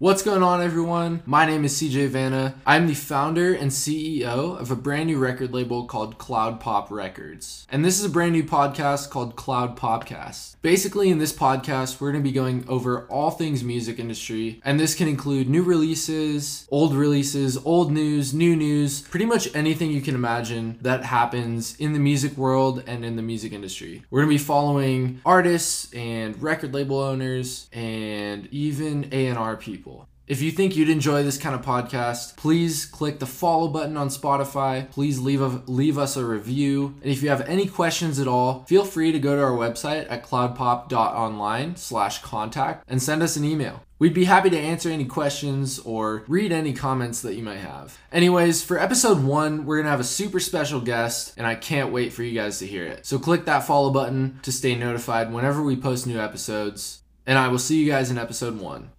What's going on, everyone? My name is CJ Vanna. I'm the founder and CEO of a brand new record label called Cloud Pop Records. And this is a brand new podcast called Cloud Popcast. Basically, in this podcast, we're going to be going over all things music industry, and this can include new releases, old releases, old news, new news, pretty much anything you can imagine that happens in the music world and in the music industry. We're going to be following artists and record label owners and even A&R people. If you think you'd enjoy this kind of podcast, please click the follow button on Spotify. Please leave a, leave us a review. And if you have any questions at all, feel free to go to our website at cloudpop.online slash contact and send us an email. We'd be happy to answer any questions or read any comments that you might have. Anyways, for episode one, we're gonna have a super special guest, and I can't wait for you guys to hear it. So click that follow button to stay notified whenever we post new episodes, and I will see you guys in episode one.